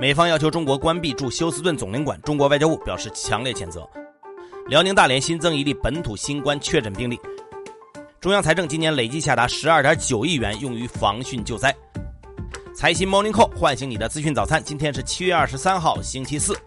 美方要求中国关闭驻休斯顿总领馆，中国外交部表示强烈谴责。辽宁大连新增一例本土新冠确诊病例。中央财政今年累计下达十二点九亿元用于防汛救灾。财新 Morning Call 唤醒你的资讯早餐，今天是七月二十三号，星期四。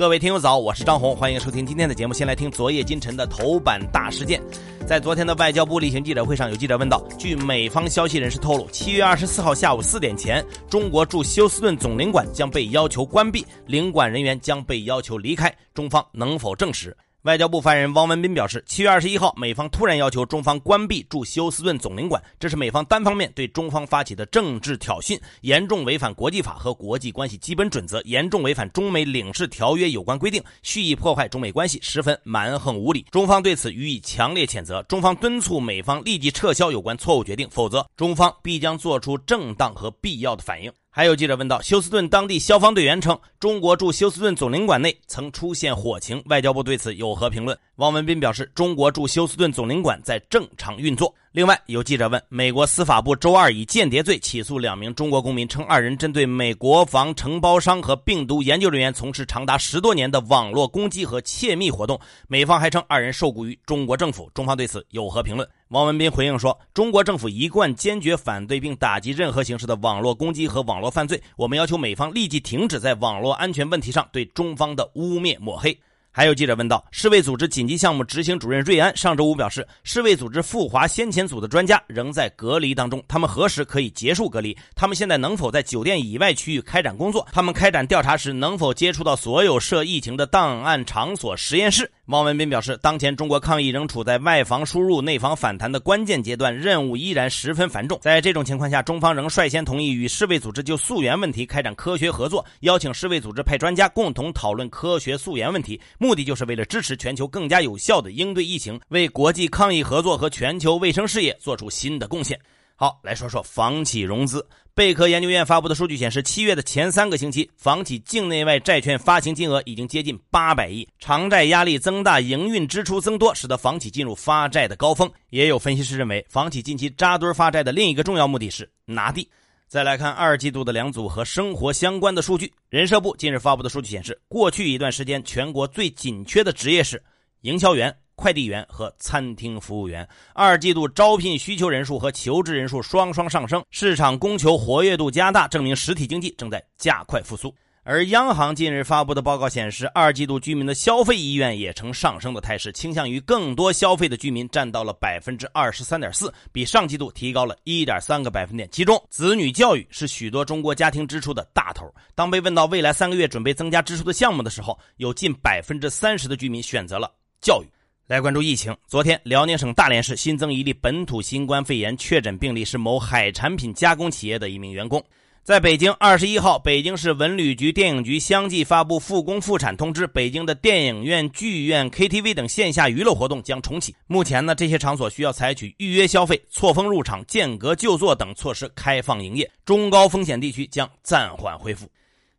各位听友早，我是张红，欢迎收听今天的节目。先来听昨夜今晨的头版大事件。在昨天的外交部例行记者会上，有记者问道：据美方消息人士透露，七月二十四号下午四点前，中国驻休斯顿总领馆将被要求关闭，领馆人员将被要求离开，中方能否证实？外交部发言人汪文斌表示，七月二十一号，美方突然要求中方关闭驻休斯顿总领馆，这是美方单方面对中方发起的政治挑衅，严重违反国际法和国际关系基本准则，严重违反中美领事条约有关规定，蓄意破坏中美关系，十分蛮横无理。中方对此予以强烈谴责，中方敦促美方立即撤销有关错误决定，否则中方必将做出正当和必要的反应。还有记者问到，休斯顿当地消防队员称，中国驻休斯顿总领馆内曾出现火情，外交部对此有何评论？汪文斌表示，中国驻休斯顿总领馆在正常运作。另外，有记者问，美国司法部周二以间谍罪起诉两名中国公民，称二人针对美国防承包商和病毒研究人员从事长达十多年的网络攻击和窃密活动。美方还称二人受雇于中国政府，中方对此有何评论？汪文斌回应说，中国政府一贯坚决反对并打击任何形式的网络攻击和网络犯罪，我们要求美方立即停止在网络安全问题上对中方的污蔑抹黑。还有记者问到，世卫组织紧急项目执行主任瑞安上周五表示，世卫组织赴华先遣组的？专家仍在隔离当中，他们何时可以结束隔离？他们现在能否在酒店以外区域开展工作？他们开展调查时能否接触到所有涉疫情的？档案场所、实验室？汪文斌表示，当前中国抗疫仍处在外防输入、内防反弹的？关键阶段，任务依然十分繁重。在这种情况下，中方仍率先同意与世卫组织就溯源问题开展科学合作，邀请世卫组织派专家共同讨论科学溯源问题，目目的就是为了支持全球更加有效的应对疫情，为国际抗疫合作和全球卫生事业做出新的贡献。好，来说说房企融资。贝壳研究院发布的数据显示，七月的前三个星期，房企境内外债券发行金额已经接近八百亿。偿债压力增大，营运支出增多，使得房企进入发债的高峰。也有分析师认为，房企近期扎堆发债的另一个重要目的是拿地。再来看二季度的两组和生活相关的数据。人社部近日发布的数据显示，过去一段时间，全国最紧缺的职业是营销员。快递员和餐厅服务员，二季度招聘需求人数和求职人数双双上升，市场供求活跃度加大，证明实体经济正在加快复苏。而央行近日发布的报告显示，二季度居民的消费意愿也呈上升的态势，倾向于更多消费的居民占到了百分之二十三点四，比上季度提高了一点三个百分点。其中，子女教育是许多中国家庭支出的大头。当被问到未来三个月准备增加支出的项目的时候，有近百分之三十的居民选择了教育。来关注疫情。昨天，辽宁省大连市新增一例本土新冠肺炎确诊病例，是某海产品加工企业的一名员工。在北京，二十一号，北京市文旅局、电影局相继发布复工复产通知，北京的电影院、剧院、KTV 等线下娱乐活动将重启。目前呢，这些场所需要采取预约消费、错峰入场、间隔就座等措施开放营业，中高风险地区将暂缓恢复。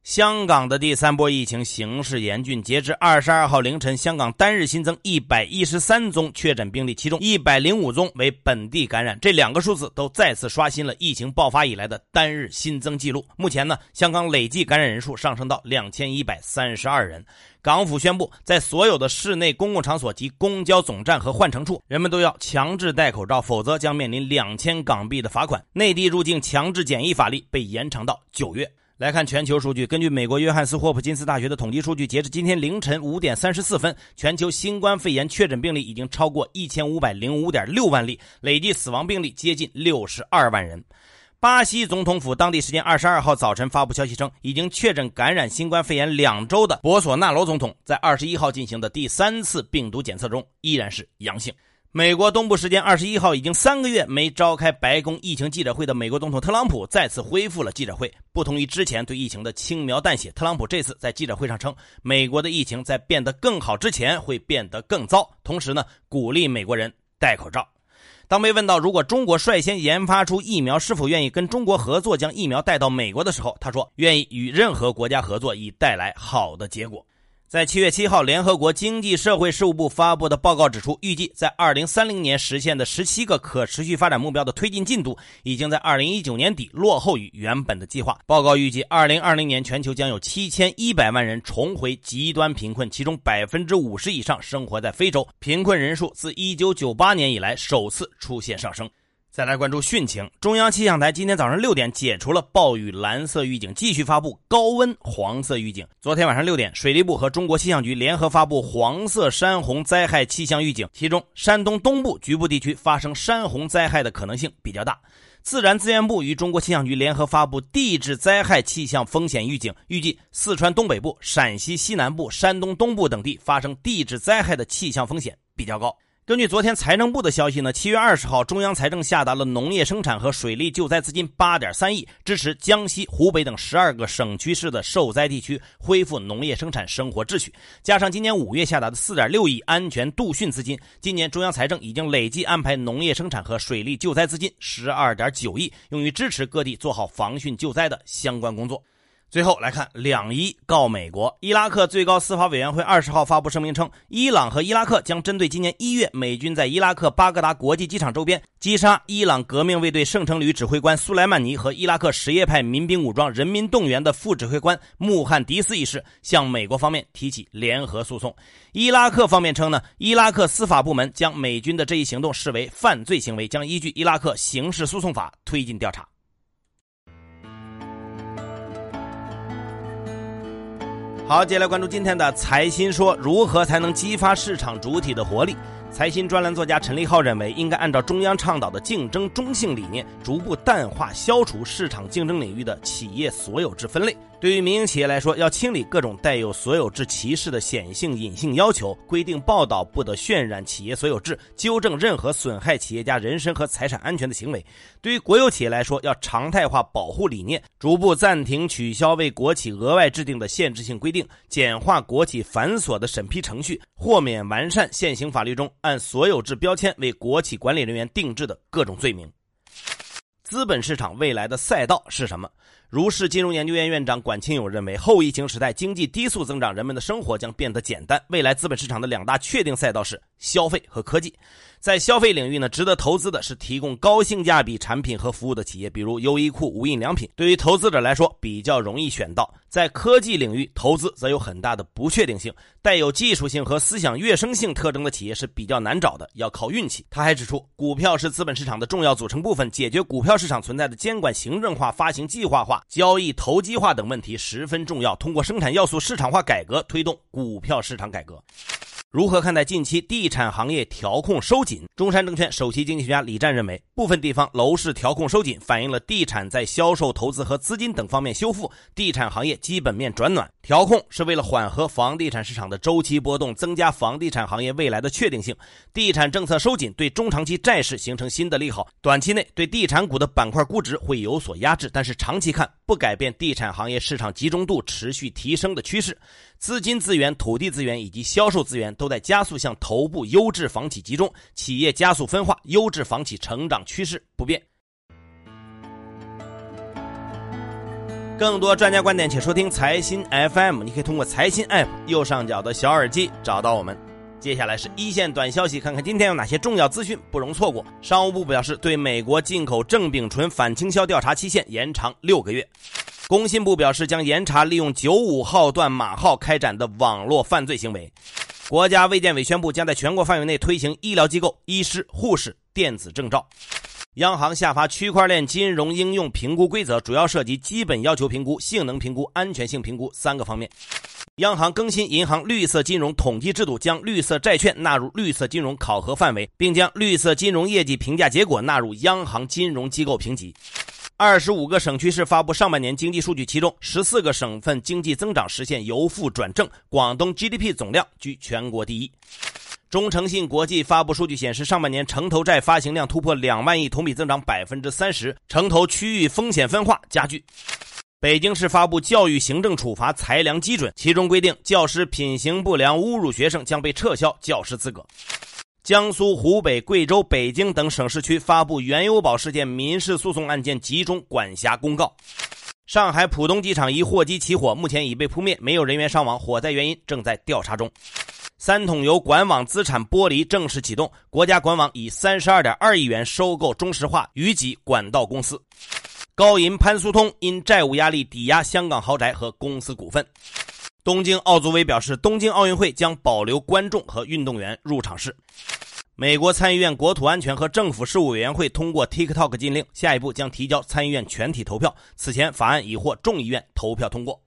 香港的第三波疫情形势严峻。截至二十二号凌晨，香港单日新增一百一十三宗确诊病例，其中一百零五宗为本地感染。这两个数字都再次刷新了疫情爆发以来的单日新增记录。目前呢，香港累计感染人数上升到两千一百三十二人。港府宣布，在所有的室内公共场所及公交总站和换乘处，人们都要强制戴口罩，否则将面临两千港币的罚款。内地入境强制检疫法律被延长到九月。来看全球数据，根据美国约翰斯霍普金斯大学的统计数据，截至今天凌晨五点三十四分，全球新冠肺炎确诊病例已经超过一千五百零五点六万例，累计死亡病例接近六十二万人。巴西总统府当地时间二十二号早晨发布消息称，已经确诊感染新冠肺炎两周的博索纳罗总统，在二十一号进行的第三次病毒检测中依然是阳性。美国东部时间二十一号，已经三个月没召开白宫疫情记者会的美国总统特朗普再次恢复了记者会。不同于之前对疫情的轻描淡写，特朗普这次在记者会上称，美国的疫情在变得更好之前会变得更糟。同时呢，鼓励美国人戴口罩。当被问到如果中国率先研发出疫苗，是否愿意跟中国合作将疫苗带到美国的时候，他说愿意与任何国家合作，以带来好的结果。在七月七号，联合国经济社会事务部发布的报告指出，预计在二零三零年实现的十七个可持续发展目标的推进进度，已经在二零一九年底落后于原本的计划。报告预计，二零二零年全球将有七千一百万人重回极端贫困，其中百分之五十以上生活在非洲，贫困人数自一九九八年以来首次出现上升。再来关注汛情，中央气象台今天早上六点解除了暴雨蓝色预警，继续发布高温黄色预警。昨天晚上六点，水利部和中国气象局联合发布黄色山洪灾害气象预警，其中山东东部局部地区发生山洪灾害的可能性比较大。自然资源部与中国气象局联合发布地质灾害气象风险预警，预计四川东北部、陕西西南部、山东东部等地发生地质灾害的气象风险比较高。根据昨天财政部的消息呢，七月二十号，中央财政下达了农业生产和水利救灾资金八点三亿，支持江西、湖北等十二个省区市的受灾地区恢复农业生产生活秩序。加上今年五月下达的四点六亿安全度汛资金，今年中央财政已经累计安排农业生产和水利救灾资金十二点九亿，用于支持各地做好防汛救灾的相关工作。最后来看两伊告美国，伊拉克最高司法委员会二十号发布声明称，伊朗和伊拉克将针对今年一月美军在伊拉克巴格达国际机场周边击杀伊朗革命卫队圣城旅指挥官苏莱曼尼和伊拉克什叶派民兵武装人民动员的副指挥官穆罕迪斯一事，向美国方面提起联合诉讼。伊拉克方面称呢，伊拉克司法部门将美军的这一行动视为犯罪行为，将依据伊拉克刑事诉讼法推进调查。好，接下来关注今天的财新说，如何才能激发市场主体的活力？财新专栏作家陈立浩认为，应该按照中央倡导的竞争中性理念，逐步淡化、消除市场竞争领域的企业所有制分类。对于民营企业来说，要清理各种带有所有制歧视的显性、隐性要求，规定报道不得渲染企业所有制，纠正任何损害企业家人身和财产安全的行为。对于国有企业来说，要常态化保护理念，逐步暂停、取消为国企额外制定的限制性规定，简化国企繁琐的审批程序，豁免完善现行法律中按所有制标签为国企管理人员定制的各种罪名。资本市场未来的赛道是什么？如是金融研究院院长管清友认为，后疫情时代经济低速增长，人们的生活将变得简单。未来资本市场的两大确定赛道是消费和科技。在消费领域呢，值得投资的是提供高性价比产品和服务的企业，比如优衣库、无印良品。对于投资者来说，比较容易选到。在科技领域投资则有很大的不确定性，带有技术性和思想跃升性特征的企业是比较难找的，要靠运气。他还指出，股票是资本市场的重要组成部分，解决股票市场存在的监管行政化、发行计划化、交易投机化等问题十分重要。通过生产要素市场化改革，推动股票市场改革。如何看待近期地产行业调控收紧？中山证券首席经济学家李战认为，部分地方楼市调控收紧，反映了地产在销售、投资和资金等方面修复，地产行业基本面转暖。调控是为了缓和房地产市场的周期波动，增加房地产行业未来的确定性。地产政策收紧对中长期债市形成新的利好，短期内对地产股的板块估值会有所压制，但是长期看不改变地产行业市场集中度持续提升的趋势。资金资源、土地资源以及销售资源都在加速向头部优质房企集中，企业加速分化，优质房企成长趋势不变。更多专家观点，请收听财新 FM。你可以通过财新 App 右上角的小耳机找到我们。接下来是一线短消息，看看今天有哪些重要资讯不容错过。商务部表示，对美国进口正丙醇反倾销调查期限延长六个月。工信部表示，将严查利用九五号段码号开展的网络犯罪行为。国家卫健委宣布，将在全国范围内推行医疗机构、医师、护士电子证照。央行下发区块链金融应用评估规则，主要涉及基本要求评估、性能评估、安全性评估三个方面。央行更新银行绿色金融统计制度，将绿色债券纳入绿色金融考核范围，并将绿色金融业绩评价结果纳入央行金融机构评级。二十五个省区市发布上半年经济数据，其中十四个省份经济增长实现由负转正，广东 GDP 总量居全国第一。中诚信国际发布数据显示，上半年城投债发行量突破两万亿，同比增长百分之三十，城投区域风险分化加剧。北京市发布教育行政处罚裁量基准，其中规定教师品行不良、侮辱学生将被撤销教师资格。江苏、湖北、贵州、北京等省市区发布原油宝事件民事诉讼案件集中管辖公告。上海浦东机场一货机起火，目前已被扑灭，没有人员伤亡，火灾原因正在调查中。三桶油管网资产剥离正式启动，国家管网以三十二点二亿元收购中石化余吉管道公司。高银潘苏通因债务压力抵押香港豪宅和公司股份。东京奥组委表示，东京奥运会将保留观众和运动员入场式。美国参议院国土安全和政府事务委员会通过 TikTok 禁令，下一步将提交参议院全体投票。此前，法案已获众议院投票通过。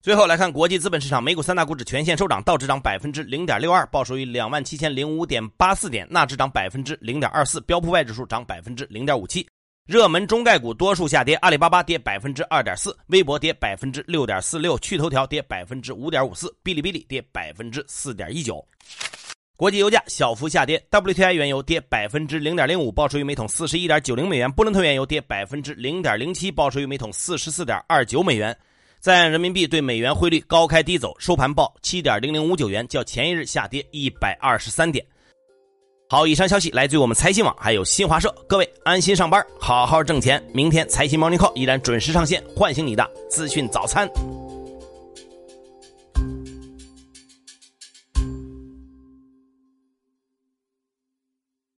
最后来看国际资本市场，美股三大股指全线收涨，道指涨百分之零点六二，报收于两万七千零五点八四点；纳指涨百分之零点二四，标普外指数涨百分之零点五七。热门中概股多数下跌，阿里巴巴跌百分之二点四，微博跌百分之六点四六，趣头条跌百分之五点五四，哔哩哔哩跌百分之四点一九。国际油价小幅下跌，WTI 原油跌百分之零点零五，报收于每桶四十一点九零美元；布伦特原油跌百分之零点零七，报收于每桶四十四点二九美元。在人民币对美元汇率高开低走，收盘报七点零零五九元，较前一日下跌一百二十三点。好，以上消息来自于我们财新网，还有新华社。各位安心上班，好好挣钱。明天财新 Morning Call 依然准时上线，唤醒你的资讯早餐。